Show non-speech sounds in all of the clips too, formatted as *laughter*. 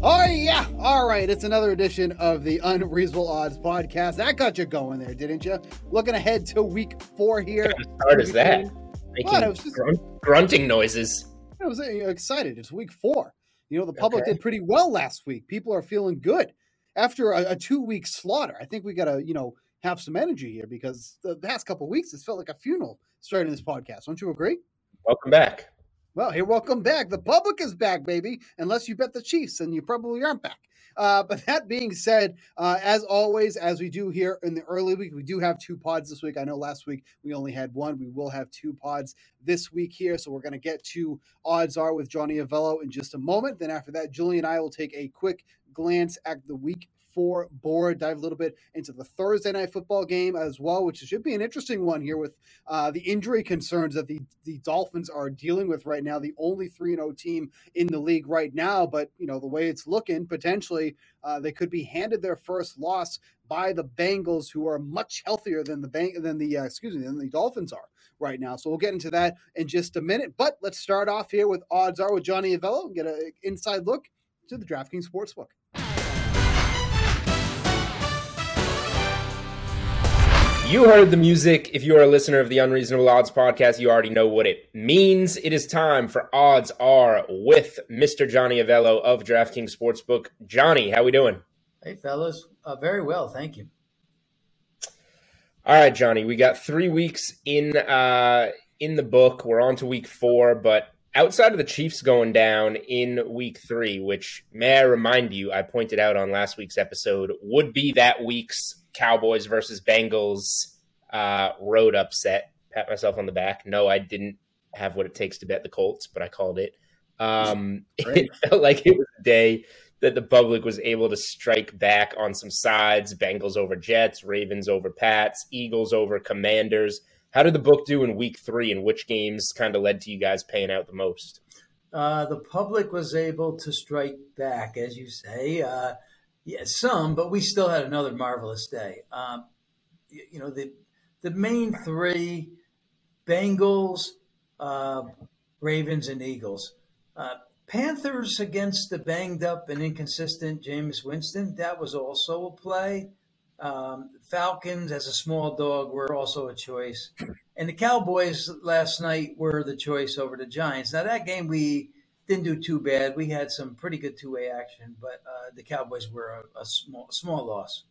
Oh yeah! All right, it's another edition of the Unreasonable Odds podcast. That got you going there, didn't you? Looking ahead to week four here. What hard is that? Making What? Just- grunt- grunting noises. I was uh, excited. It's week four. You know, the public Okay. did pretty well last week. People are feeling good after a, a two-week slaughter. I think we got to, you know, have some energy here because the past couple weeks it's felt like a funeral starting this podcast. Don't you agree? Welcome back. Well, here, welcome back. The public is back, baby. Unless you bet the Chiefs, and you probably aren't back. Uh, but *laughs* that being said, uh, as always, as we do here in the early week, we do have two pods this week. I know last week we only had one. We will have two pods this week here. So we're going to get to odds are with Johnny Avello in just a moment. Then after that, Julie and I will take a quick glance at the week four board, dive a little bit into the Thursday night football game as well, which should be an interesting one here with uh, the injury concerns that the, the Dolphins are dealing with right now. The only 3 0 team in the league right now, but you know, the way it's looking, potentially uh, they could be handed their first loss by the Bengals, who are much healthier than the bank than the uh, excuse me than the Dolphins are right now. So we'll get into that in just a minute. But let's start off here with odds are with Johnny Avello and get an inside look to the DraftKings Sportsbook. You heard the music. If you are a listener of the Unreasonable Odds podcast, you already know what it means. It is time for Odds Are with Mr. Johnny Avello of DraftKings Sportsbook. Johnny, how we doing? Hey, fellas. Uh, very well, thank you. All right, Johnny, we got three weeks in uh, in the book. We're on to week four, but outside of the Chiefs going down in week three, which may I remind you, I pointed out on last week's episode, would be that week's Cowboys versus Bengals uh, road upset. Pat myself on the back. No, I didn't have what it takes to bet the Colts, but I called it. Um, *laughs* it felt like it was a day that the public was able to strike back on some sides Bengals over Jets, Ravens over Pats, Eagles over Commanders. How did the book do in week three, and which games kind of led to you guys paying out the most? Uh, the public was able to strike back, as you say. Uh, yeah, some, but we still had another marvelous day. Um, you, you know, the the main three: Bengals, uh, Ravens, and Eagles. Uh, Panthers against the banged up and inconsistent Jameis Winston. That was also a play. Um, Falcons as a small dog were also a choice. And the Cowboys last night were the choice over the Giants. Now, that game we didn't do too bad. We had some pretty good two way action, but uh, the Cowboys were a, a small, small loss.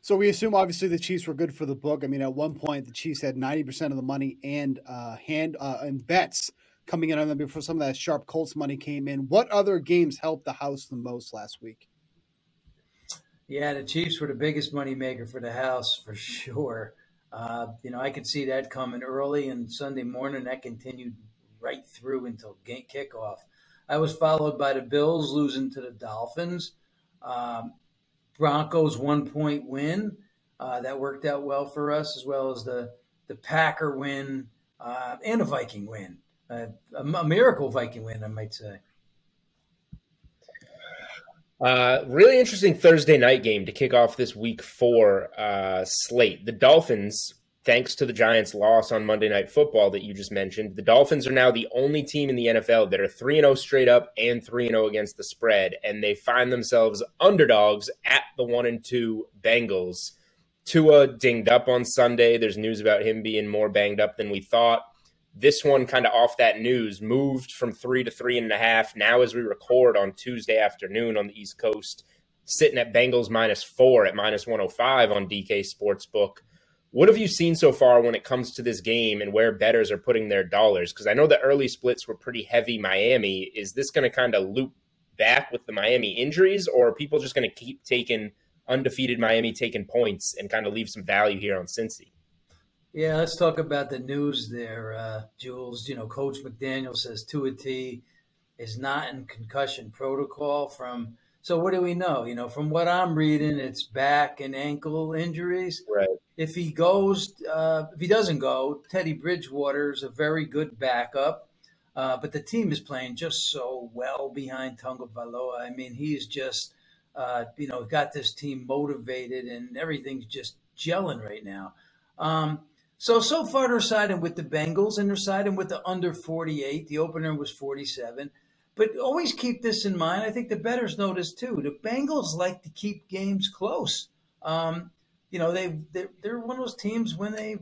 So we assume obviously the Chiefs were good for the book. I mean, at one point the Chiefs had ninety percent of the money and uh, hand uh, and bets coming in on them before some of that sharp Colts money came in. What other games helped the house the most last week? Yeah, the Chiefs were the biggest money maker for the house for sure. Uh, you know, I could see that coming early and Sunday morning. That continued right through until game kickoff. I was followed by the Bills losing to the Dolphins. Um, Broncos one point win uh, that worked out well for us, as well as the the Packer win uh, and a Viking win, uh, a, a miracle Viking win, I might say. Uh, really interesting Thursday night game to kick off this week four uh, slate. The Dolphins, thanks to the Giants' loss on Monday Night Football that you just mentioned, the Dolphins are now the only team in the NFL that are 3 0 straight up and 3 0 against the spread, and they find themselves underdogs at the 1 and 2 Bengals. Tua dinged up on Sunday. There's news about him being more banged up than we thought this one kind of off that news moved from three to three and a half. Now, as we record on Tuesday afternoon on the East Coast, sitting at Bengals minus four at minus 105 on DK Sportsbook. What have you seen so far when it comes to this game and where bettors are putting their dollars? Because I know the early splits were pretty heavy Miami. Is this going to kind of loop back with the Miami injuries, or are people just going to keep taking undefeated Miami taking points and kind of leave some value here on Cincy. Yeah, let's talk about the news there, uh, Jules. You know, Coach McDaniel says Tua T is not in concussion protocol from. So what do we know? You know, from what I'm reading, it's back and ankle injuries. Right. If he goes, uh, if he doesn't go, Teddy Bridgewater is a very good backup. Uh, but the team is playing just so well behind Tagovailoa. I mean, he's just, uh, you know, got this team motivated and everything's just gelling right now. Um, so, so far they're siding with the Bengals and they're siding with the under 48. The opener was 47. But always keep this in mind. I think the bettors know this too. The Bengals like to keep games close. Um, you know, they they're, they're one of those teams when they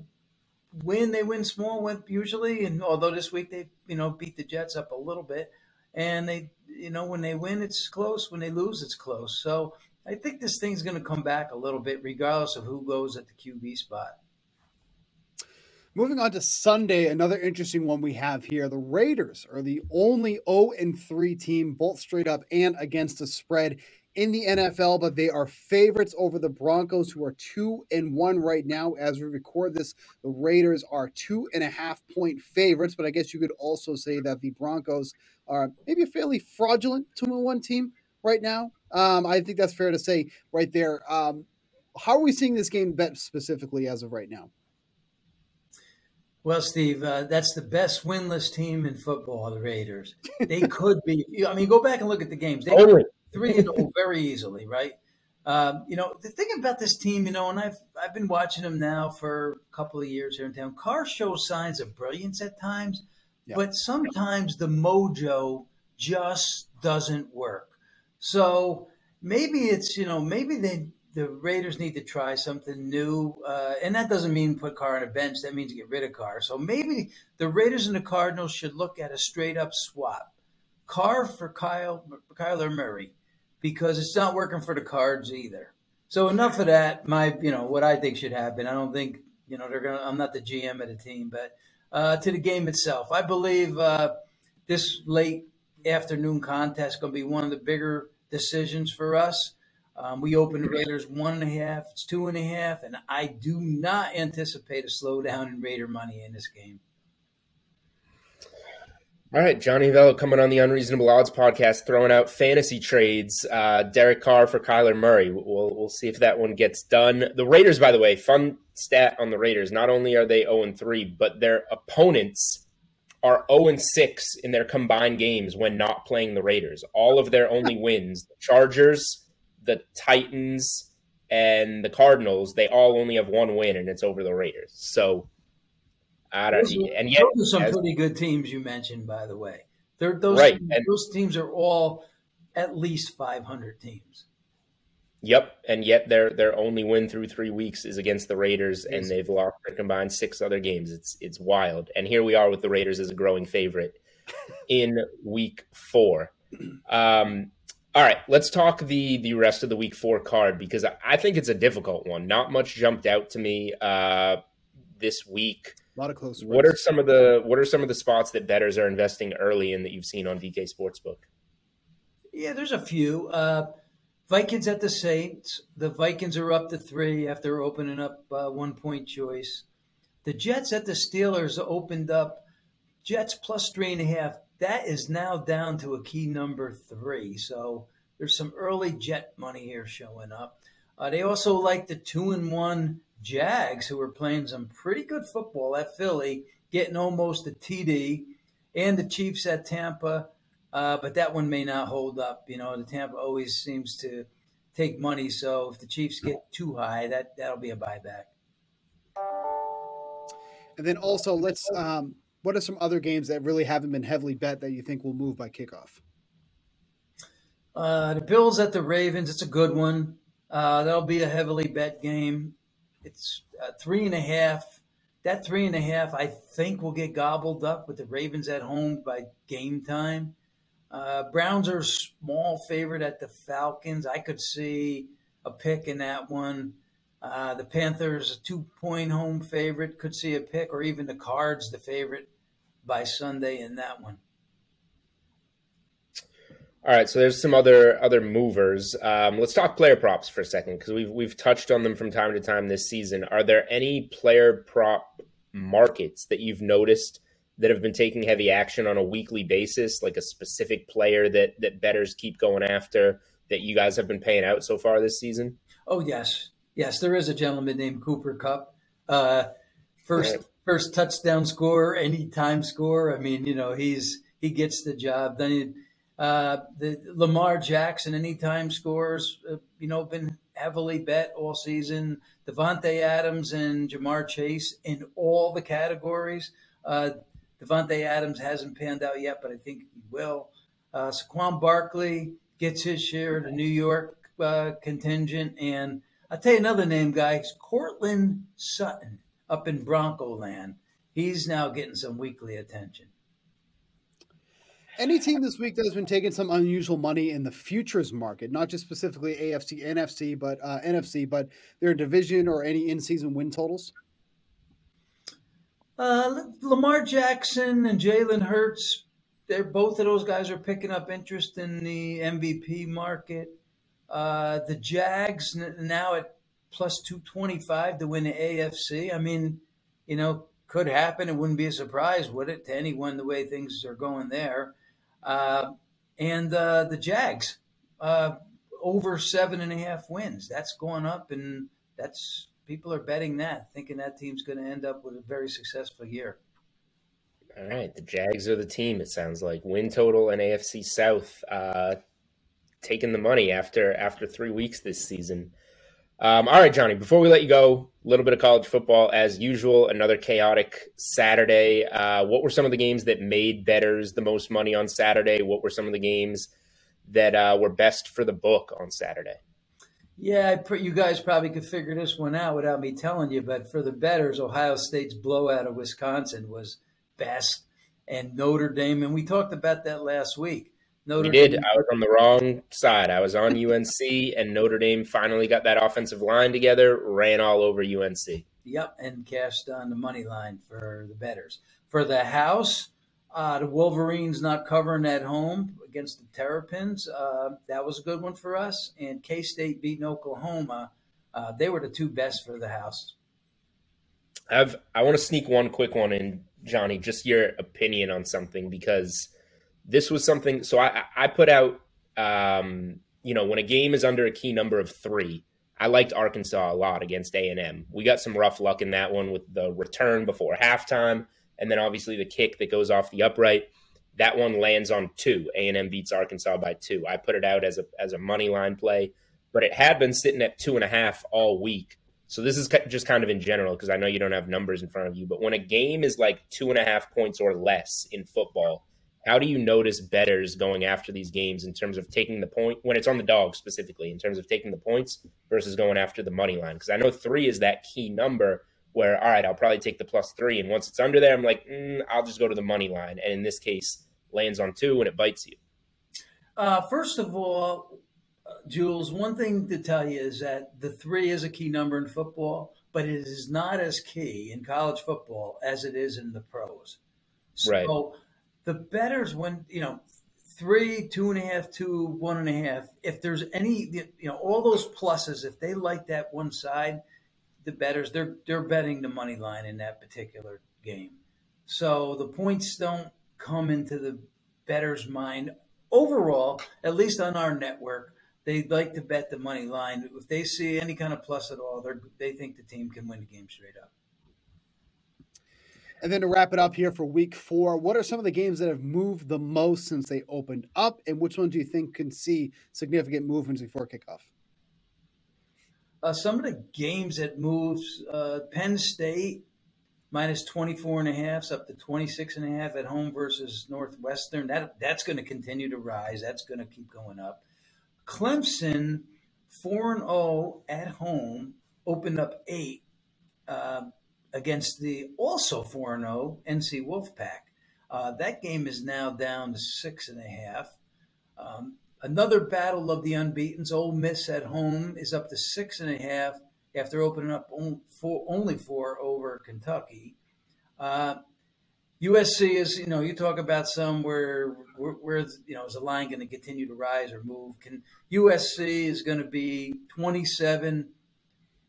win, they win small. Usually, and although this week they you know beat the Jets up a little bit, and they you know when they win it's close, when they lose it's close. So I think this thing's going to come back a little bit, regardless of who goes at the QB spot. Moving on to Sunday, another interesting one we have here. The Raiders are the only 0 and 3 team, both straight up and against the spread in the NFL, but they are favorites over the Broncos, who are two and one right now. As we record this, the Raiders are two and a half point favorites, but I guess you could also say that the Broncos are maybe a fairly fraudulent two and one team right now. Um, I think that's fair to say right there. Um, how are we seeing this game bet specifically as of right now? Well, Steve, uh, that's the best winless team in football, the Raiders. They *laughs* could be. I mean, go back and look at the games. They, Totally. three and zero very easily, right? Um, you know, the thing about this team, you know, and I've I've been watching them now for a couple of years here in town. Carr shows signs of brilliance at times, Yeah. but sometimes the mojo just doesn't work. So maybe it's you know maybe they the Raiders need to try something new, uh, and that doesn't mean put Carr on a bench. That means get rid of Carr. So maybe the Raiders and the Cardinals should look at a straight up swap. Carr for Kyle Kyler Murray because it's not working for the Cards either. So enough of that. My you know what I think should happen. I don't think you know they're gonna. I'm not the GM of the team, but uh, to the game itself, I believe uh, this late afternoon contest going to be one of the bigger decisions for us. Um, we opened Raiders one and a half. It's two and a half, and I do not anticipate a slowdown in Raider money in this game. All right, Johnny Avello coming on the Unreasonable Odds podcast, throwing out fantasy trades. Uh, Derek Carr for Kyler Murray. We'll we'll see if that one gets done. The Raiders, by the way, fun stat on the Raiders. Not only are they zero and three, but their opponents are zero and six in their combined games when not playing the Raiders. All of their only wins, the Chargers, the Titans, and the Cardinals, they all only have one win, and it's over the Raiders. So. I don't, Those and yet, those are some as- pretty good teams you mentioned, by the way. They're, those Right, teams, and- those teams are all at least 500 teams. Yep, and yet their their only win through three weeks is against the Raiders, and they've lost their combined six other games. It's it's wild, and here we are with the Raiders as a growing favorite *laughs* in Week Four. Um, all right, let's talk the the rest of the Week Four card because I, I think it's a difficult one. Not much jumped out to me uh, this week. A lot of close. What are some of the what are some of the spots that bettors are investing early in that you've seen on DK Sportsbook? Yeah, there's a few. Uh, Vikings at the Saints. The Vikings are up to three after opening up uh, one point choice. The Jets at the Steelers opened up Jets plus three and a half. That is now down to a key number three. So there's some early Jet money here showing up. Uh, they also like the two and one Jags, who are playing some pretty good football at Philly, getting almost a TD, and the Chiefs at Tampa. Uh, but that one may not hold up. You know, the Tampa always seems to take money. So if the Chiefs get too high, that that'll be a buyback. And then also, let's. Um, what are some other games that really haven't been heavily bet that you think will move by kickoff? Uh, the Bills at the Ravens. It's a good one. Uh, that'll be a heavily bet game. It's uh, three and a half. That three and a half, I think, will get gobbled up with the Ravens at home by game time. Uh, Browns are a small favorite at the Falcons. I could see a pick in that one. Uh, the Panthers, a two point home favorite, could see a pick, or even the Cards, the favorite by Sunday in that one. All right, so there's some other other movers. Um, let's talk player props for a second because we've we've touched on them from time to time this season. Are there any player prop markets that you've noticed that have been taking heavy action on a weekly basis, like a specific player that that bettors keep going after that you guys have been paying out so far this season? Oh yes, yes, there is a gentleman named Cooper Kupp. Uh, first right. First touchdown score, anytime score. I mean, you know, he's he gets the job. Then he uh, the Lamar Jackson anytime scores, uh, you know, been heavily bet all season. Davante Adams and Ja'Marr Chase in all the categories. Uh, Davante Adams hasn't panned out yet, but I think he will. Uh, Saquon Barkley gets his share of the New York uh, contingent, and I'll tell you another name, guys. Courtland Sutton up in Bronco Land. He's now getting some weekly attention any team this week that has been taking some unusual money in the futures market, not just specifically AFC, NFC, but uh, NFC, but their division or any in-season win totals? Uh, Lamar Jackson and Jalen Hurts, they're both of those guys are picking up interest in the MVP market. Uh, the Jags now at plus 225 to win the AFC. I mean, you know, could happen. It wouldn't be a surprise, would it, to anyone the way things are going there? Uh, and uh, the Jags uh, over seven and a half wins. That's going up, and that's people are betting that, thinking that team's going to end up with a very successful year. All right, the Jags are the team. It sounds like win total and AFC South uh, taking the money after after three weeks this season. Um, all right, Johnny, before we let you go, a little bit of college football as usual, another chaotic Saturday. Uh, what were some of the games that made bettors the most money on Saturday? What were some of the games that uh, were best for the book on Saturday? Yeah, you guys probably could figure this one out without me telling you, but for the bettors, Ohio State's blowout of Wisconsin was best, and Notre Dame, and we talked about that last week. Notre did. Dame. I was on the wrong side. I was on UNC, and Notre Dame finally got that offensive line together, ran all over UNC. Yep, and cashed on the money line for the bettors. For the house, uh, the Wolverines not covering at home against the Terrapins. Uh, that was a good one for us. And K State beating Oklahoma. Uh, they were the two best for the house. I've, I want to sneak one quick one in, Johnny, just your opinion on something because this was something. So I, I put out, um, you know, when a game is under a key number of three, I liked Arkansas a lot against A and M. We got some rough luck in that one with the return before halftime, and then obviously the kick that goes off the upright. That one lands on two. A and M beats Arkansas by two. I put it out as a as a money line play, but it had been sitting at two and a half all week. So this is just kind of in general because I know you don't have numbers in front of you, but when a game is like two and a half points or less in football, how do you notice bettors going after these games in terms of taking the point when it's on the dog specifically in terms of taking the points versus going after the money line? Because I know three is that key number where all right, I'll probably take the plus three, and once it's under there, I'm like, mm, I'll just go to the money line, and in this case, lands on two and it bites you. Uh, first of all, uh, Jules, one thing to tell you is that the three is a key number in football, but it is not as key in college football as it is in the pros. So right the bettors when you know three, two and a half, two, one and a half. If there's any, you know, all those pluses, if they like that one side, the bettors they're they're betting the money line in that particular game. So the points don't come into the bettor's mind overall. At least on our network, they like to bet the money line. If they see any kind of plus at all, they they think the team can win the game straight up. And then to wrap it up here for week four, what are some of the games that have moved the most since they opened up? And which ones do you think can see significant movements before kickoff? Uh, some of the games that moves, uh, Penn State minus 24 and a half up to 26 and a half at home versus Northwestern. That That's going to continue to rise. That's going to keep going up. Clemson, 4 and 0 at home, opened up eight. Uh, against the also 4 0 NC Wolfpack. Uh, that game is now down to six and a half. Um, another battle of the unbeaten's. Ole Miss at home is up to six and a half after opening up only four, over Kentucky. Uh, USC is, you know, you talk about some where where, where you know is the line going to continue to rise or move? Can USC is going to be twenty seven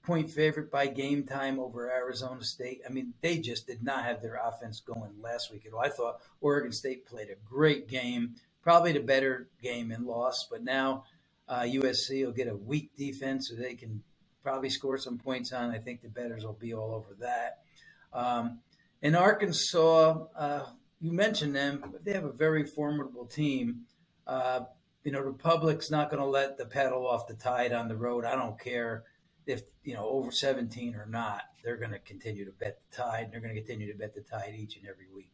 point favorite by game time over Arizona State. I mean, they just did not have their offense going last week at all. I thought Oregon State played a great game, probably the better game and lost, but now uh, USC will get a weak defense so they can probably score some points on. I think the bettors will be all over that. Um, in Arkansas, uh, you mentioned them, but they have a very formidable team. Uh, you know, the public's not going to let the pedal off the tide on the road. I don't care if, you know, over 17 or not. They're going to continue to bet the tide. and They're going to continue to bet the tide each and every week.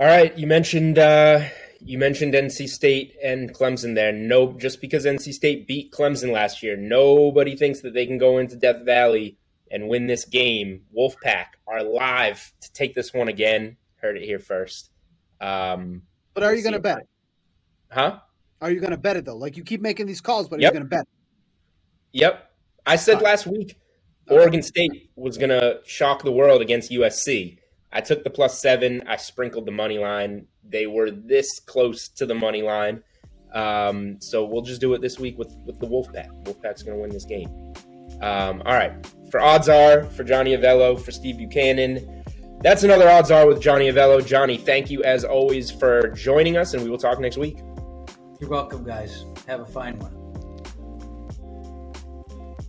All right, you mentioned uh, you mentioned NC State and Clemson there. No, just because NC State beat Clemson last year, nobody thinks that they can go into Death Valley and win this game. Wolfpack are live to take this one again. Heard it here first. Um, but are you going to bet it? Huh? Are you going to bet it though? Like you keep making these calls, but are yep. you going to bet? It? Yep. I said last week Oregon State was going to shock the world against USC. I took the plus seven. I sprinkled the money line. They were this close to the money line. Um, so we'll just do it this week with, with the Wolfpack. Wolfpack's going to win this game. Um, all right for odds are for Johnny Avello, for Steve Buchanan. That's another odds are with Johnny Avello. Johnny, thank you as always for joining us, and we will talk next week. You're welcome, guys. Have a fine one.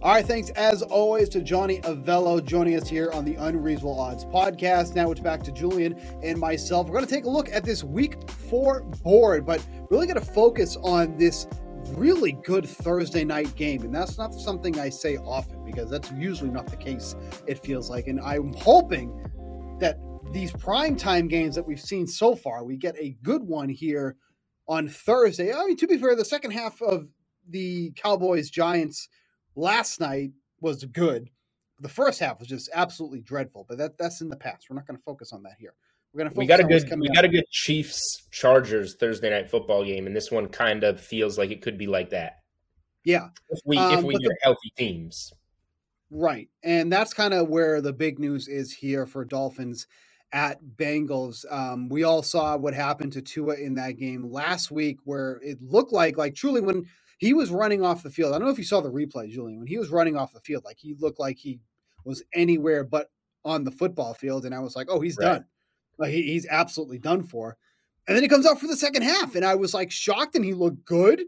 All right, thanks as always to Johnny Avello joining us here on the Unreasonable Odds podcast. Now it's back to Julian and myself. We're going to take a look at this week four board, but really going to focus on this really good Thursday night game. And that's not something I say often because that's usually not the case, it feels like. And I'm hoping that these prime time games that we've seen so far, we get a good one here on Thursday. I mean, to be fair, the second half of the Cowboys Giants last night was good. The first half was just absolutely dreadful, but that, that's in the past. We're not going to focus on that here. We're gonna we got a good we got a good Chiefs Chargers Thursday night football game, and this one kind of feels like it could be like that. Yeah, if we um, if we get healthy teams, right, and that's kind of where the big news is here for Dolphins at Bengals. Um, we all saw what happened to Tua in that game last week, where it looked like like truly when he was running off the field. I don't know if you saw the replay, Julian. When he was running off the field, like he looked like he was anywhere but on the football field, and I was like, oh, he's right. done like he, he's absolutely done for. And then he comes out for the second half, and I was like shocked, and he looked good.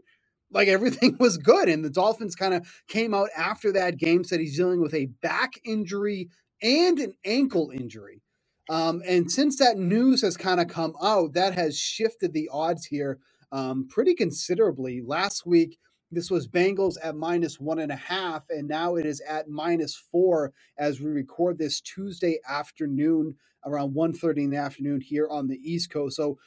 Like everything *laughs* was good. And the Dolphins kind of came out after that game, said he's dealing with a back injury and an ankle injury. Um, and since that news has kind of come out, that has shifted the odds here um, pretty considerably. Last week, this was Bengals at minus one and a half, and now it is at minus four as we record this Tuesday afternoon around 1.30 in the afternoon here on the East Coast. So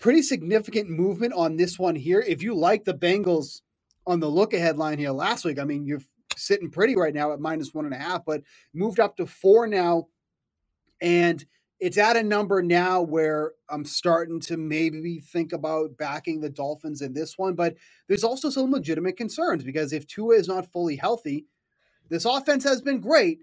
pretty significant movement on this one here. If you like the Bengals on the look ahead line here last week, I mean, you're sitting pretty right now at minus one and a half, but moved up to four now. And it's at a number now where I'm starting to maybe think about backing the Dolphins in this one. But there's also some legitimate concerns because if Tua is not fully healthy, this offense has been great,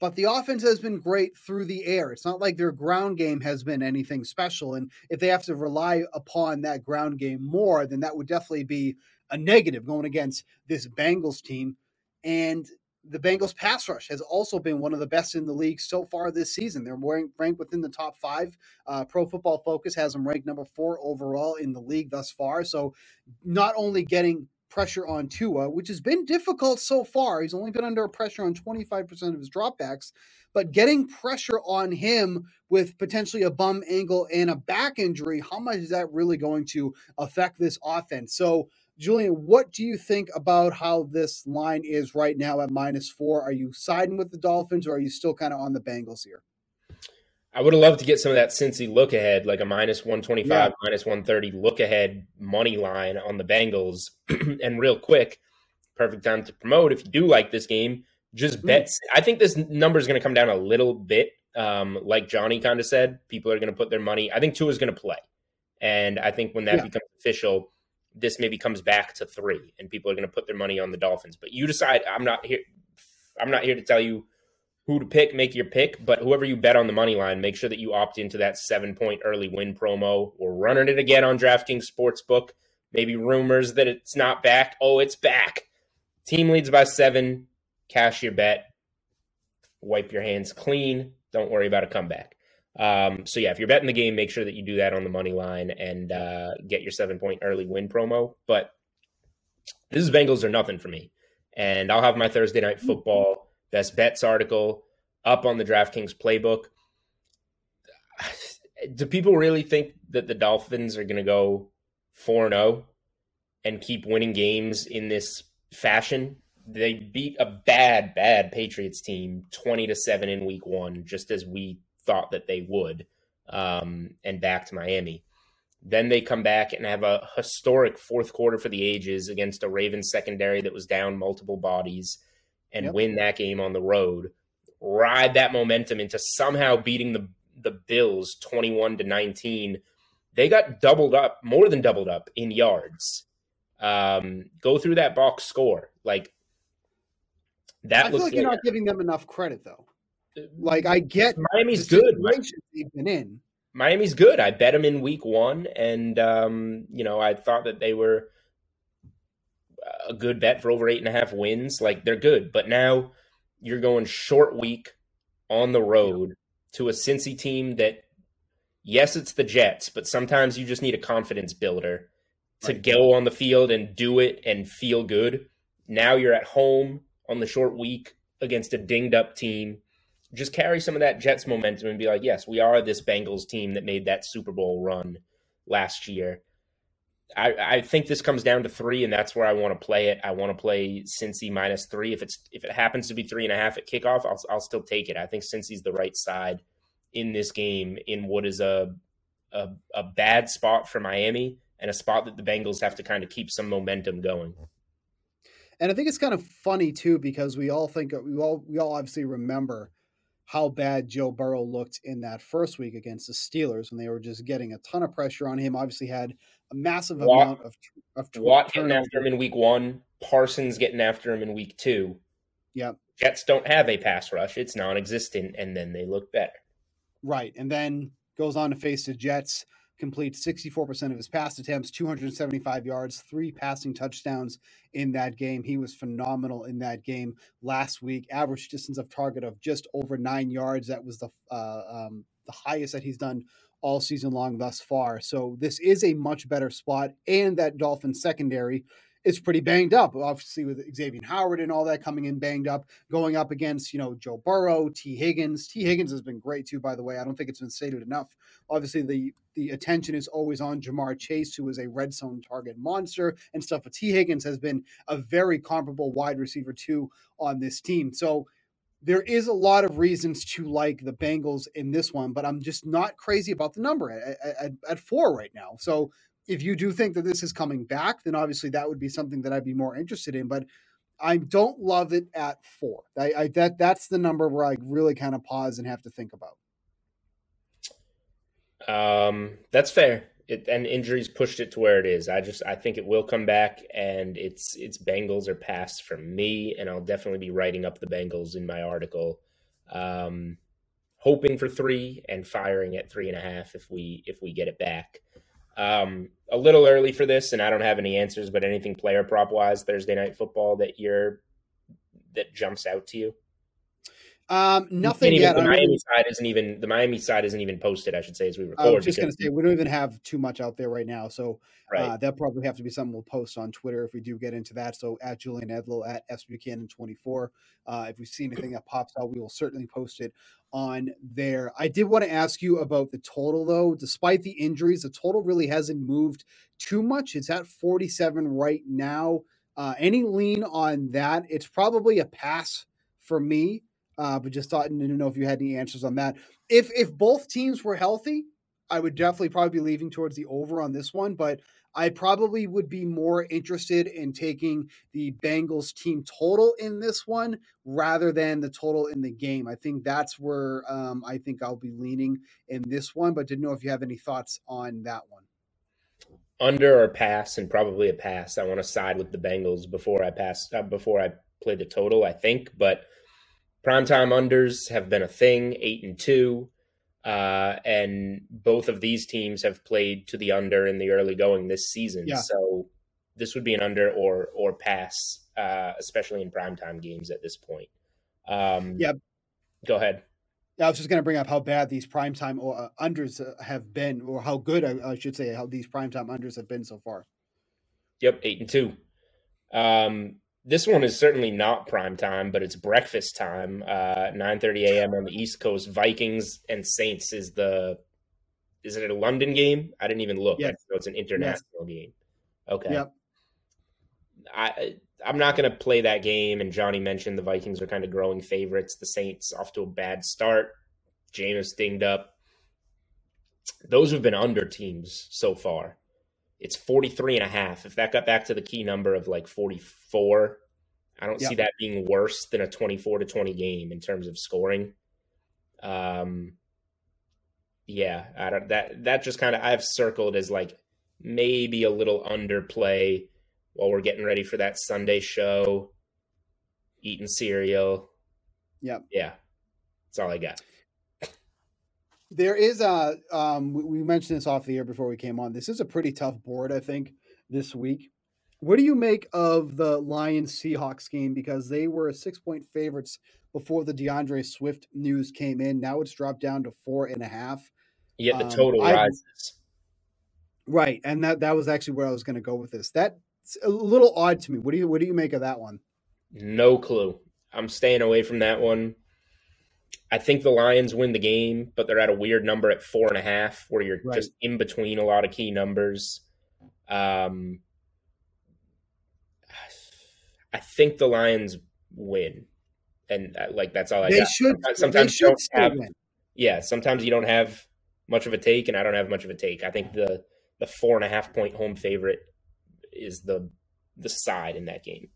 but the offense has been great through the air. It's not like their ground game has been anything special. And if they have to rely upon that ground game more, then that would definitely be a negative going against this Bengals team. And the Bengals pass rush has also been one of the best in the league so far this season. They're ranked within the top five. Uh, Pro Football Focus has them ranked number four overall in the league thus far. So not only getting pressure on Tua, which has been difficult so far. He's only been under pressure on 25% of his dropbacks, but getting pressure on him with potentially a bum ankle and a back injury, how much is that really going to affect this offense? So, Julian, what do you think about how this line is right now at minus four? Are you siding with the Dolphins or are you still kind of on the Bengals here? I would have loved to get some of that Cincy look ahead, like a minus 125, yeah. minus 130 look ahead money line on the Bengals. *clears throat* and real quick, perfect time to promote. If you do like this game, just mm-hmm. bet. I think this number is going to come down a little bit. Um, like Johnny kind of said, people are going to put their money. I think Tua is going to play. And I think when that yeah. becomes official, this maybe comes back to three and people are going to put their money on the Dolphins. But you decide. I'm not here. I'm not here to tell you who to pick, make your pick. But whoever you bet on the money line, make sure that you opt into that seven point early win promo. We're running it again on DraftKings Sportsbook. Maybe rumors that it's not back. Oh, it's back. Team leads by seven. Cash your bet. Wipe your hands clean. Don't worry about a comeback. Um, so yeah, if you're betting the game, make sure that you do that on the money line and uh, get your seven point early win promo. But this is Bengals or nothing for me. And I'll have my Thursday night football best bets article up on the DraftKings playbook. *sighs* Do people really think that the Dolphins are going to go 4 0 and keep winning games in this fashion? They beat a bad, bad Patriots team 20 to 7 in week one, just as we thought that they would, um, and back to Miami. Then they come back and have a historic fourth quarter for the ages against a Ravens secondary that was down multiple bodies and yep. win that game on the road. Ride that momentum into somehow beating the the Bills 21 to 19. They got doubled up, more than doubled up in yards. Um, go through that box score. Like that I feel like you're not giving them enough credit though. Like I get Miami's good. They've been in. Miami's good. I bet them in week one, and um, you know I thought that they were a good bet for over eight and a half wins. Like they're good, but now you're going short week on the road to a Cincy team that, yes, it's the Jets, but sometimes you just need a confidence builder to right. go on the field and do it and feel good. Now you're at home on the short week against a dinged up team just carry some of that Jets momentum and be like, yes, we are this Bengals team that made that Super Bowl run last year. I, I think this comes down to three, and that's where I want to play it. I want to play Cincy minus three. If it's if it happens to be three and a half at kickoff, I'll I'll still take it. I think Cincy's the right side in this game in what is a a, a bad spot for Miami and a spot that the Bengals have to kind of keep some momentum going. And I think it's kind of funny too because we all think we all we all obviously remember how bad Joe Burrow looked in that first week against the Steelers when they were just getting a ton of pressure on him. Obviously, had a massive Watt, amount of of Watt getting after him in week one, Parsons getting after him in week two. Yeah, Jets don't have a pass rush; it's non-existent, and then they look better. Right, and then goes on to face the Jets completes 64% of his pass attempts, 275 yards, three passing touchdowns in that game. He was phenomenal in that game last week. Average distance of target of just over nine yards. That was the uh, um, the highest that he's done all season long thus far. So this is a much better spot, and that Dolphin secondary is pretty banged up. Obviously, with Xavier Howard and all that coming in banged up, going up against you know Joe Burrow, Tee Higgins. Tee Higgins has been great too, by the way. I don't think it's been stated enough. Obviously, the the attention is always on Ja'Marr Chase, who is a red zone target monster and stuff. But Tee Higgins has been a very comparable wide receiver too on this team. So there is a lot of reasons to like the Bengals in this one, but I'm just not crazy about the number at, at, at four right now. So if you do think that this is coming back, then obviously that would be something that I'd be more interested in. But I don't love it at four. I, I that that's the number where I really kind of pause and have to think about. Um, that's fair. It, and injuries pushed it to where it is. I just I think it will come back, and it's it's Bengals are pass for me, and I'll definitely be writing up the Bengals in my article, um, hoping for three and firing at three and a half if we if we get it back. Um, a little early for this, and I don't have any answers, but anything player prop wise Thursday night football that you're that jumps out to you? Um, nothing even, yet. The Miami even, side isn't even the Miami side isn't even posted. I should say as we record. I was just going to say we don't even have too much out there right now, so right. uh, that probably have to be something we'll post on Twitter if we do get into that. So at Julian Edlow at S Buchanan twenty four. Uh, if we see anything that pops out, we will certainly post it on there. I did want to ask you about the total though. Despite the injuries, the total really hasn't moved too much. It's at forty seven right now. Uh, any lean on that? It's probably a pass for me. Uh, but just thought didn't know if you had any answers on that. If if both teams were healthy, I would definitely probably be leaving towards the over on this one. But I probably would be more interested in taking the Bengals team total in this one rather than the total in the game. I think that's where um, I think I'll be leaning in this one. But didn't know if you have any thoughts on that one. Under or pass, and probably a pass. I want to side with the Bengals before I pass uh, before I play the total. I think, but primetime unders have been a thing, eight and two. Uh, and both of these teams have played to the under in the early going this season. Yeah. So this would be an under or or pass, uh, especially in primetime games at this point. Um, Yeah. Go ahead. I was just going to bring up how bad these primetime or uh, unders uh, have been, or how good I, I should say how these primetime unders have been so far. Yep, eight and two. Um, this one is certainly not prime time, but it's breakfast time. Uh, nine thirty a.m. on the East Coast. Vikings and Saints is the. Is it a London game? I didn't even look. Yes. Know it's an international game. Okay. Yep. I I'm not going to play that game. And Johnny mentioned the Vikings are kind of growing favorites. The Saints off to a bad start. Jameis dinged up. Those have been under teams so far. It's 43 and a half. If that got back to the key number of like 44, I don't Yep. see that being worse than a 24 to 20 game in terms of scoring. Um, yeah, I don't, that that just kind of I've circled as like maybe a little underplay while we're getting ready for that Sunday show, eating cereal. Yep. Yeah, that's all I got. There is a um we, mentioned this off the air before we came on. This is a pretty tough board, I think, this week. What do you make of the Lions Seahawks game? Because they were six point favorites before the D'Andre Swift news came in. Now it's dropped down to four and a half. Yeah, the Um, total I- rises. Right, and that that was actually where I was going to go with this. That's a little odd to me. What do you what do you make of that one? No clue. I'm staying away from that one. I think the Lions win the game, but they're at a weird number at four and a half, where you're Right. just in between a lot of key numbers. Um, I think the Lions win, and uh, like that's all I they got. should Sometimes they should have-. Yeah, sometimes you don't have much of a take, and I don't have much of a take. I think the the four and a half point home favorite is the the side in that game.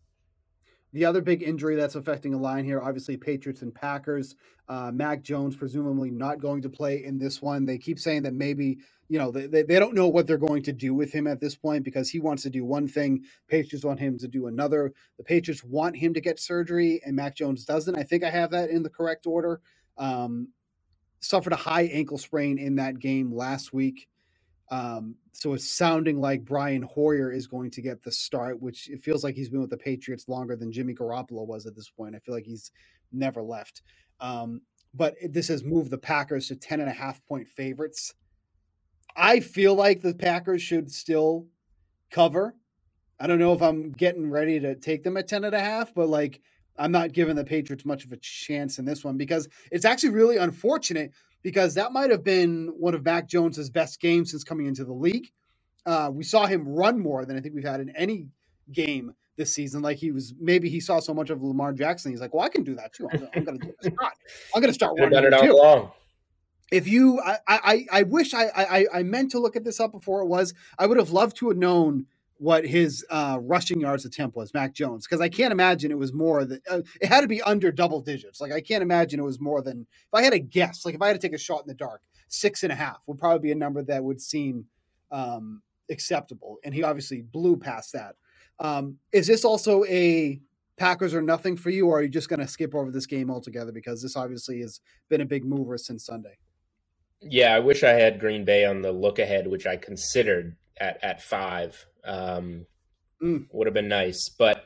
The other big injury that's affecting a line here, obviously Patriots and Packers. Uh, Mac Jones presumably not going to play in this one. They keep saying that maybe you know they, they, don't know what they're going to do with him at this point because he wants to do one thing, Patriots want him to do another. The Patriots want him to get surgery, and Mac Jones doesn't. I think I have that in the correct order. Um, suffered a high ankle sprain in that game last week. Um, so it's sounding like Brian Hoyer is going to get the start, which it feels like he's been with the Patriots longer than Jimmy Garoppolo was at this point. I feel like he's never left. Um, but this has moved the Packers to 10 and a half point favorites. I feel like the Packers should still cover. I don't know if I'm getting ready to take them at 10 and a half, but like I'm not giving the Patriots much of a chance in this one because it's actually really unfortunate because that might have been one of Mac Jones's best games since coming into the league. Uh, we saw him run more than I think we've had in any game this season. Like he was, maybe he saw so much of Lamar Jackson. He's like, well, I can do that too. I'm, I'm going to do this. *laughs* I'm going to start running it too all along. if you I, I i wish I, I i meant to look at this up before it was i would have loved to have known what his uh rushing yards attempt was mac jones because i can't imagine it was more than uh, it had to be under double digits. Like i can't imagine it was more than if i had a guess like if i had to take a shot in the dark six and a half would probably be a number that would seem um acceptable and he obviously blew past that. Um is this also a packers or nothing for you or are you just going to skip over this game altogether? Because this obviously has been a big mover since sunday. Yeah, I wish I had Green Bay on the look ahead, which I considered at at five. Um, Mm. Would have been nice, but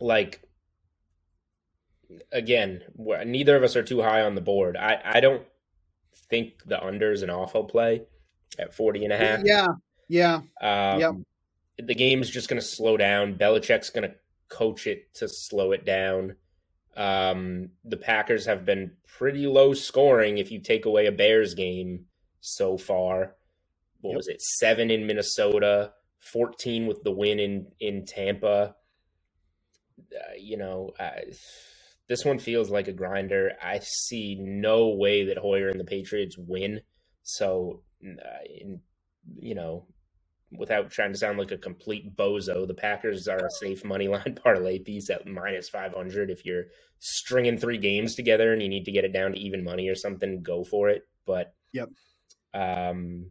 like again, neither of us are too high on the board. I I don't think the under is an awful play at 40 and a half. Yeah, yeah. Um, Yep. The game's just going to slow down. Belichick's going to coach it to slow it down. Um, the Packers have been pretty low scoring if you take away a Bears game so far. What Yep. was it? Seven in Minnesota, 14 with the win in, in Tampa. Uh, you know, I, this one feels like a grinder. I see no way that Hoyer and the Patriots win. So, uh, in, you know, without trying to sound like a complete bozo, the Packers are a safe money line *laughs* parlay piece at minus 500. If you're stringing three games together and you need to get it down to even money or something, go for it. But, Yep. um,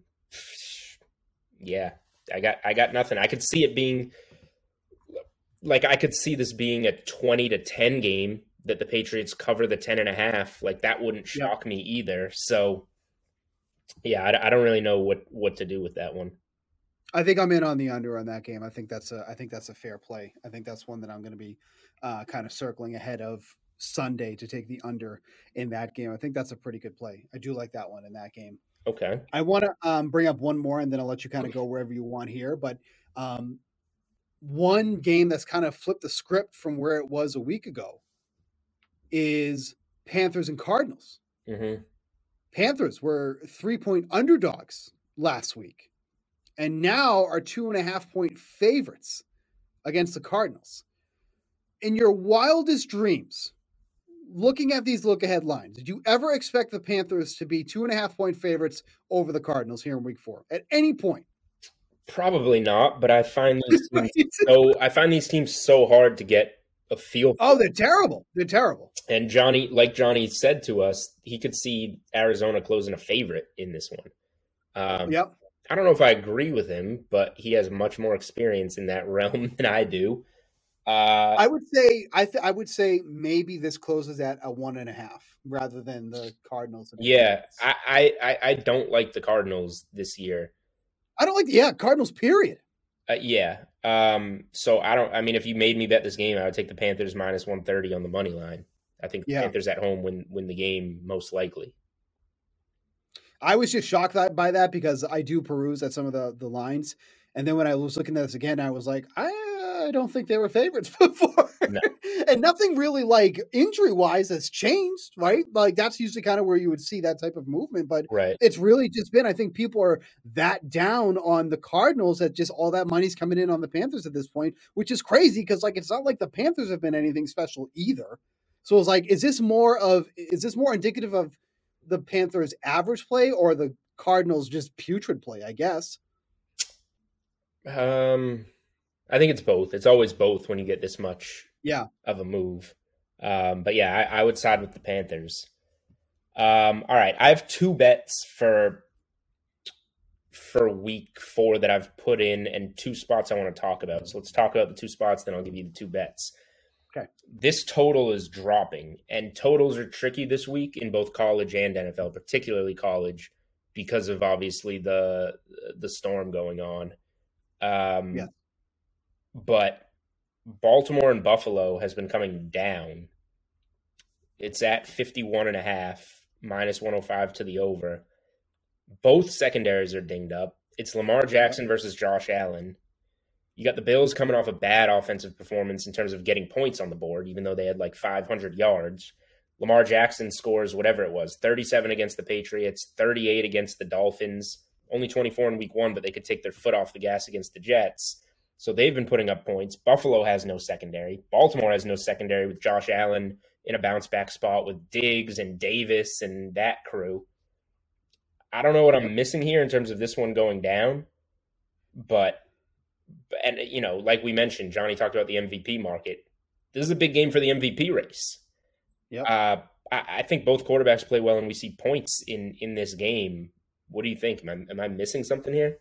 yeah, I got, I got nothing. I could see it being like, I could see this being a 20 to 10 game that the Patriots cover the 10 and a half, like that wouldn't shock yeah. me either. So yeah, I, I, don't really know what what to do with that one. I think I'm in on the under on that game. I think that's a I think that's a fair play. I think that's one that I'm going to be uh, kind of circling ahead of Sunday to take the under in that game. I think that's a pretty good play. I do like that one in that game. Okay. I want to um, bring up one more, and then I'll let you kind of go wherever you want here. But um, one game that's kind of flipped the script from where it was a week ago is Panthers and Cardinals. Mm-hmm. Panthers were three point underdogs last week, and now are two and a half point favorites against the Cardinals. In your wildest dreams, looking at these look ahead lines, did you ever expect the Panthers to be two and a half point favorites over the Cardinals here in week four at any point? Probably not, but I find *laughs* these teams so I find these teams so hard to get a feel. Oh, they're terrible. They're terrible. And Johnny, like Johnny said to us, he could see Arizona closing a favorite in this one. Um, yep. I don't know if I agree with him, but he has much more experience in that *laughs* realm than I do. Uh, I would say I th- I would say maybe this closes at a one and a half rather than the Cardinals. Yeah, I, I I don't like the Cardinals this year. I don't like the yeah Cardinals. Period. Uh, yeah. Um. So I don't. I mean, if you made me bet this game, I would take the Panthers minus one thirty on the money line. I think the yeah. Panthers at home win win the game most likely. I was just shocked by that because I do peruse at some of the the lines, and then when I was looking at this again, I was like, I I don't think they were favorites *laughs* before. No. and nothing really like injury wise has changed, right? Like that's usually kind of where you would see that type of movement. But right. it's really just been, I think people are that down on the Cardinals that just all that money's coming in on the Panthers at this point, which is crazy because like it's not like the Panthers have been anything special either. So it's like, is this more of is this more indicative of the Panthers average play or the Cardinals just putrid play, I guess? Um I think it's both. It's always both when you get this much yeah of a move. Um, but yeah, I, I, would side with the Panthers. Um, all right, I have two bets for for week four that I've put in, and two spots I want to talk about. So let's talk about the two spots, then I'll give you the two bets. Okay. This total is dropping, and totals are tricky this week in both college and NFL, particularly college, because of obviously the the storm going on. Um, yeah but Baltimore and Buffalo has been coming down. It's at 51 and a half, minus 105 to the over. Both secondaries are dinged up. It's Lamar Jackson versus Josh Allen. You got the Bills coming off a bad offensive performance in terms of getting points on the board, even though they had like 500 yards. Lamar Jackson scores whatever it was 37 against the Patriots, 38 against the Dolphins, only 24 in week one, but they could take their foot off the gas against the Jets. So they've been putting up points. Buffalo has no secondary. Baltimore has no secondary with Josh Allen in a bounce back spot with Diggs and Davis and that crew. I don't know what I'm missing here in terms of this one going down, but and you know, like we mentioned, Johnny talked about the MVP market. This is a big game for the MVP race. Yeah, uh, I, I, think both quarterbacks play well, and we see points in in this game. What do you think? Am I, am I missing something here?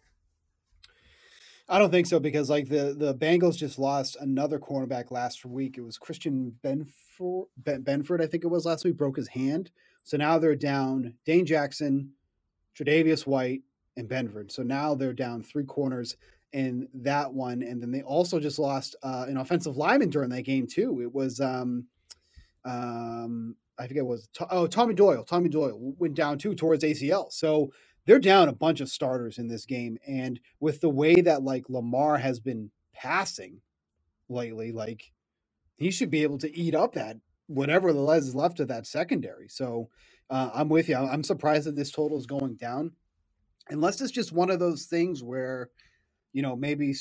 I don't think so because like the the Bengals just lost another cornerback last week. It was Christian Benford, ben, Benford, I think it was last week, broke his hand. So now they're down Dane Jackson, Tre'Davious White, and Benford. So now they're down three corners in that one, and then they also just lost uh, an offensive lineman during that game too. It was um, um, I forget it was oh Tommy Doyle. Tommy Doyle went down too towards ACL. So they're down a bunch of starters in this game. And with the way that like Lamar has been passing lately, like he should be able to eat up that whatever the is left of that secondary. So uh, I'm with you. I'm surprised that this total is going down, unless it's just one of those things where, you know, maybe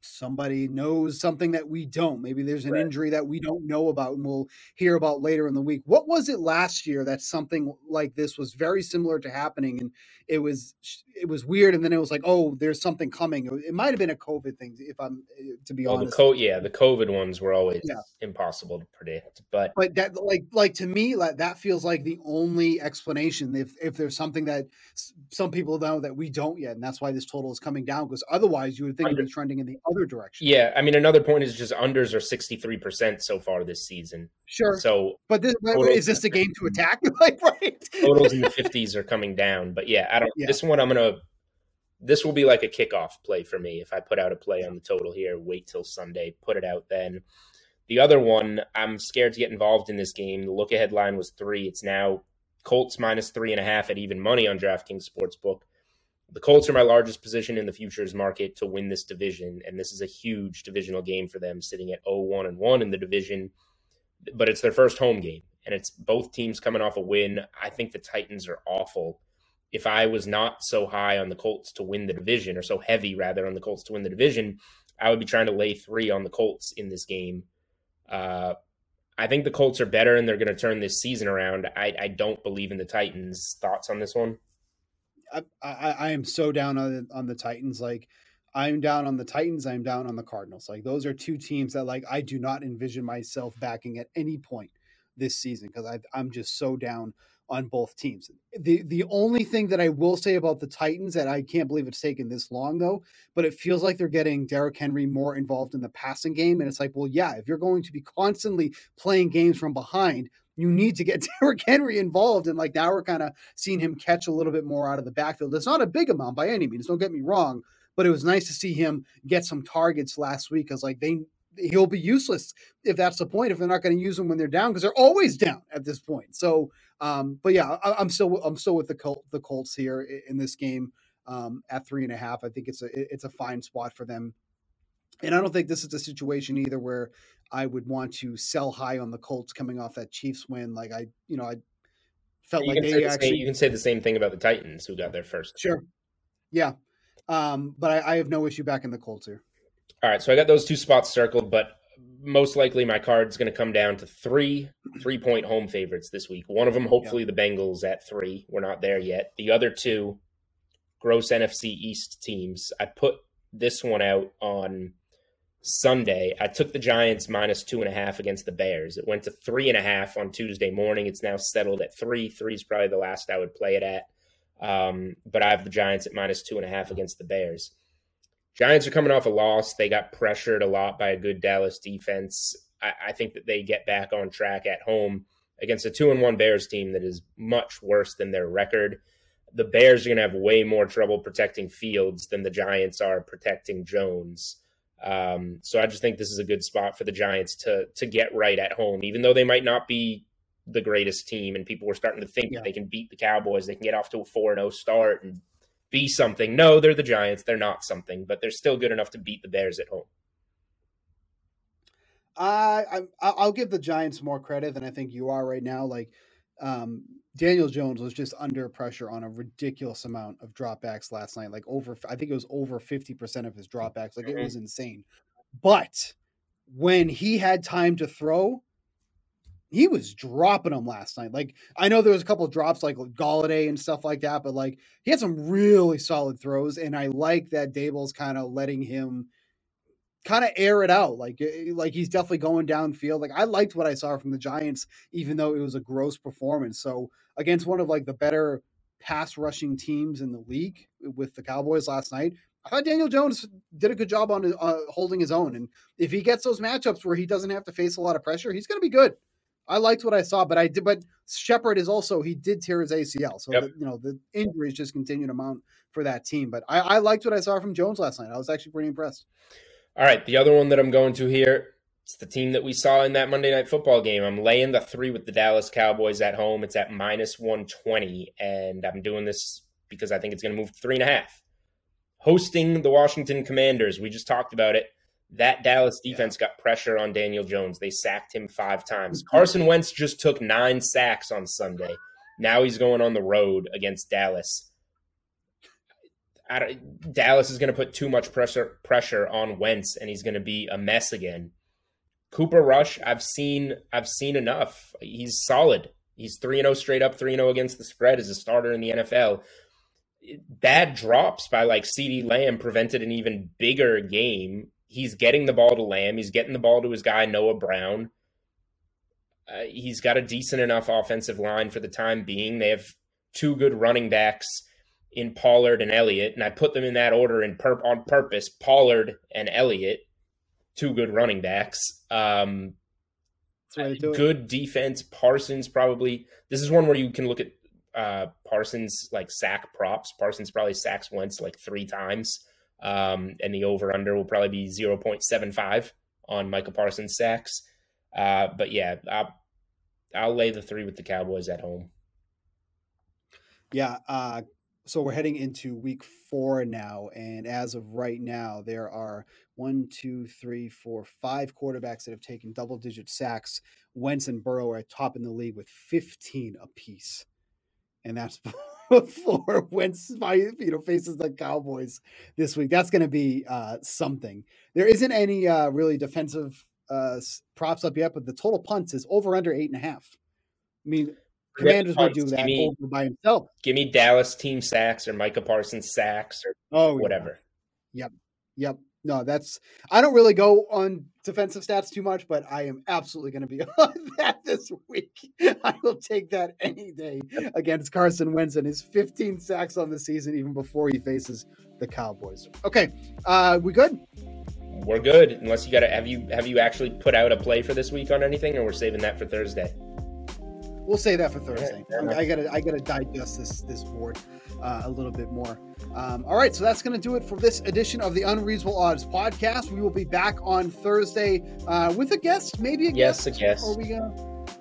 somebody knows something that we don't. Maybe there's an right. injury that we don't know about and we'll hear about later in the week. What was it last year that something like this was very similar to happening and it was it was weird and then it was like, "Oh, there's something coming." It might have been a COVID thing if I'm eh, to be well, honest. The co- yeah, the COVID ones were always yeah. impossible to predict. But But that like like to me like, that feels like the only explanation if if there's something that some people know that we don't yet and that's why this total is coming down because otherwise you would think it'd be trending in the other direction. Yeah, I mean, another point is just unders are sixty three percent so far this season. Sure. So, but this, is this a game to *laughs* attack? *laughs* like, right? totals in the fifties are coming down, but yeah, I don't. Yeah. This one, I'm gonna. This will be like a kickoff play for me if I put out a play on the total here. Wait till Sunday, put it out then. The other one, I'm scared to get involved in this game. The look ahead line was three. It's now Colts minus three and a half at even money on DraftKings Sportsbook. The Colts are my largest position in the futures market to win this division, and this is a huge divisional game for them, sitting at 0-1 and 1 in the division. But it's their first home game, and it's both teams coming off a win. I think the Titans are awful. If I was not so high on the Colts to win the division, or so heavy rather on the Colts to win the division, I would be trying to lay three on the Colts in this game. Uh, I think the Colts are better, and they're going to turn this season around. I, I don't believe in the Titans. Thoughts on this one? I, I, am so down on on the Titans. Like I'm down on the Titans. I'm down on the Cardinals. Like those are two teams that like I do not envision myself backing at any point this season because I'm just so down on both teams. The the only thing that I will say about the Titans that I can't believe it's taken this long though, but it feels like they're getting Derrick Henry more involved in the passing game. And it's like, well, yeah, if you're going to be constantly playing games from behind, you need to get *laughs* Derrick Henry involved. And like now we're kind of seeing him catch a little bit more out of the backfield. It's not a big amount by any means, don't get me wrong, but it was nice to see him get some targets last week because like they he'll be useless if that's the point if they're not going to use him when they're down because they're always down at this point. So, um, but yeah, I, am still I'm still with the Col- the Colts here in this game um, at three and a half. I think it's a it's a fine spot for them. And I don't think this is a situation either where I would want to sell high on the Colts coming off that Chiefs win. Like I, you know, I felt you like they the actually. Same, you can say the same thing about the Titans who got there first. Sure. Yeah. Um, but I, I have no issue back in the Colts here. All right, so I got those two spots circled, but most likely my card's going to come down to three three point home favorites this week. One of them, hopefully, the Bengals at three. We're not there yet. The other two, gross NFC East teams. I put this one out on Sunday, I took the Giants minus two and a half against the Bears. It went to three and a half on Tuesday morning. It's now settled at three. Three is probably the last I would play it at. Um, but I have the Giants at minus two and a half against the Bears. Giants are coming off a loss. They got pressured a lot by a good Dallas defense. I, I think that they get back on track at home against a two and one Bears team that is much worse than their record. The Bears are going to have way more trouble protecting Fields than the Giants are protecting Jones. Um, so I just think this is a good spot for the Giants to to get right at home, even though they might not be the greatest team, and people were starting to think yeah. they can beat the Cowboys, they can get off to a four and zero oh start and be something. No, they're the Giants; they're not something, but they're still good enough to beat the Bears at home. Uh, I I'll give the Giants more credit than I think you are right now. Like um, Daniel Jones was just under pressure on a ridiculous amount of dropbacks last night. Like over, I think it was over 50% of his dropbacks. Like mm-hmm. it was insane. But when he had time to throw, he was dropping them last night. Like I know there was a couple drops like Golladay and stuff like that, but like he had some really solid throws, and I like that Daboll's kind of letting him kind of air it out. Like eh, like he's definitely going downfield. Like I liked what I saw from the Giants, even though it was a gross performance. So against one of like the better pass rushing teams in the league with the Cowboys last night, I thought Daniel Jones did a good job on uh, holding his own. And if he gets those matchups where he doesn't have to face a lot of pressure, he's going to be good. I liked what I saw, but I did. But Shepard is also he did tear his ACL, so yep. the, you know the injuries just continue to mount for that team. But I, I liked what I saw from Jones last night. I was actually pretty impressed. All right, the other one that I'm going to here, it's the team that we saw in that Monday night football game. I'm laying the three with the Dallas Cowboys at home. It's at minus 120, and I'm doing this because I think it's going to move to three and a half. Hosting the Washington Commanders, we just talked about it. That Dallas defense got pressure on Daniel Jones. They sacked him five times. Carson Wentz just took nine sacks on Sunday. Now he's going on the road against Dallas. Dallas is going to put too much pressure pressure on Wentz, and he's going to be a mess again. Cooper Rush, I've seen I've seen enough. He's solid. He's three and zero oh straight up, three and zero oh against the spread as a starter in the NFL. Bad drops by like CeeDee Lamb prevented an even bigger game. He's getting the ball to Lamb. He's getting the ball to his guy Noah Brown. Uh, he's got a decent enough offensive line for the time being. They have two good running backs in Pollard and Elliott, and I put them in that order in pur- on purpose. Pollard and Elliott, two good running backs. Um, good defense. Parsons probably. This is one where you can look at uh, Parsons like sack props. Parsons probably sacks once like three times, um, and the over under will probably be zero point seven five on Micah Parsons sacks. Uh, but yeah, I'll, I'll lay the three with the Cowboys at home. Yeah, uh, so we're heading into week four now, and as of right now, there are one, two, three, four, five quarterbacks that have taken double-digit sacks. Wentz and Burrow are top in the league with 15 apiece, and that's *laughs* before Wentz, you know, faces the Cowboys this week. That's going to be uh, something. There isn't any uh, really defensive uh, props up yet, but the total punts is over under eight and a half. I mean, Commanders would do that me, by himself. Give me Dallas team sacks or Micah Parsons sacks or oh, whatever. Yeah. Yep. Yep. No, that's I don't really go on defensive stats too much, but I am absolutely going to be *laughs* on that this week. I will take that any day against Carson Wentz and his 15 sacks on the season, even before he faces the Cowboys. Okay, uh, we good? We're good. Unless you got to have you have you actually put out a play for this week on anything, or we're saving that for Thursday. We'll say that for Thursday. I gotta I gotta digest this this board uh, a little bit more. Um, all right, so that's going to do it for this edition of the Unreasonable Odds podcast. We will be back on Thursday uh, with a guest, maybe a yes, guest. a guest. Are we gonna?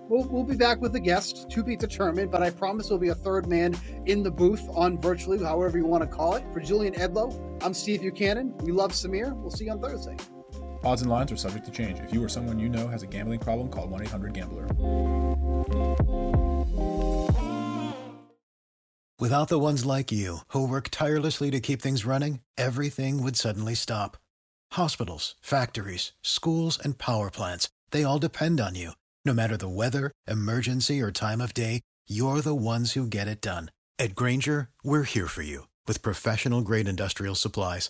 We'll, we'll be back with a guest to be determined, but I promise there'll be a third man in the booth on virtually, however you want to call it. For Julian Edlow, I'm Steve Buchanan. We love Samir. We'll see you on Thursday. Odds and lines are subject to change. If you or someone you know has a gambling problem, call 1 800 Gambler. Without the ones like you, who work tirelessly to keep things running, everything would suddenly stop. Hospitals, factories, schools, and power plants, they all depend on you. No matter the weather, emergency, or time of day, you're the ones who get it done. At Grainger, we're here for you with professional grade industrial supplies.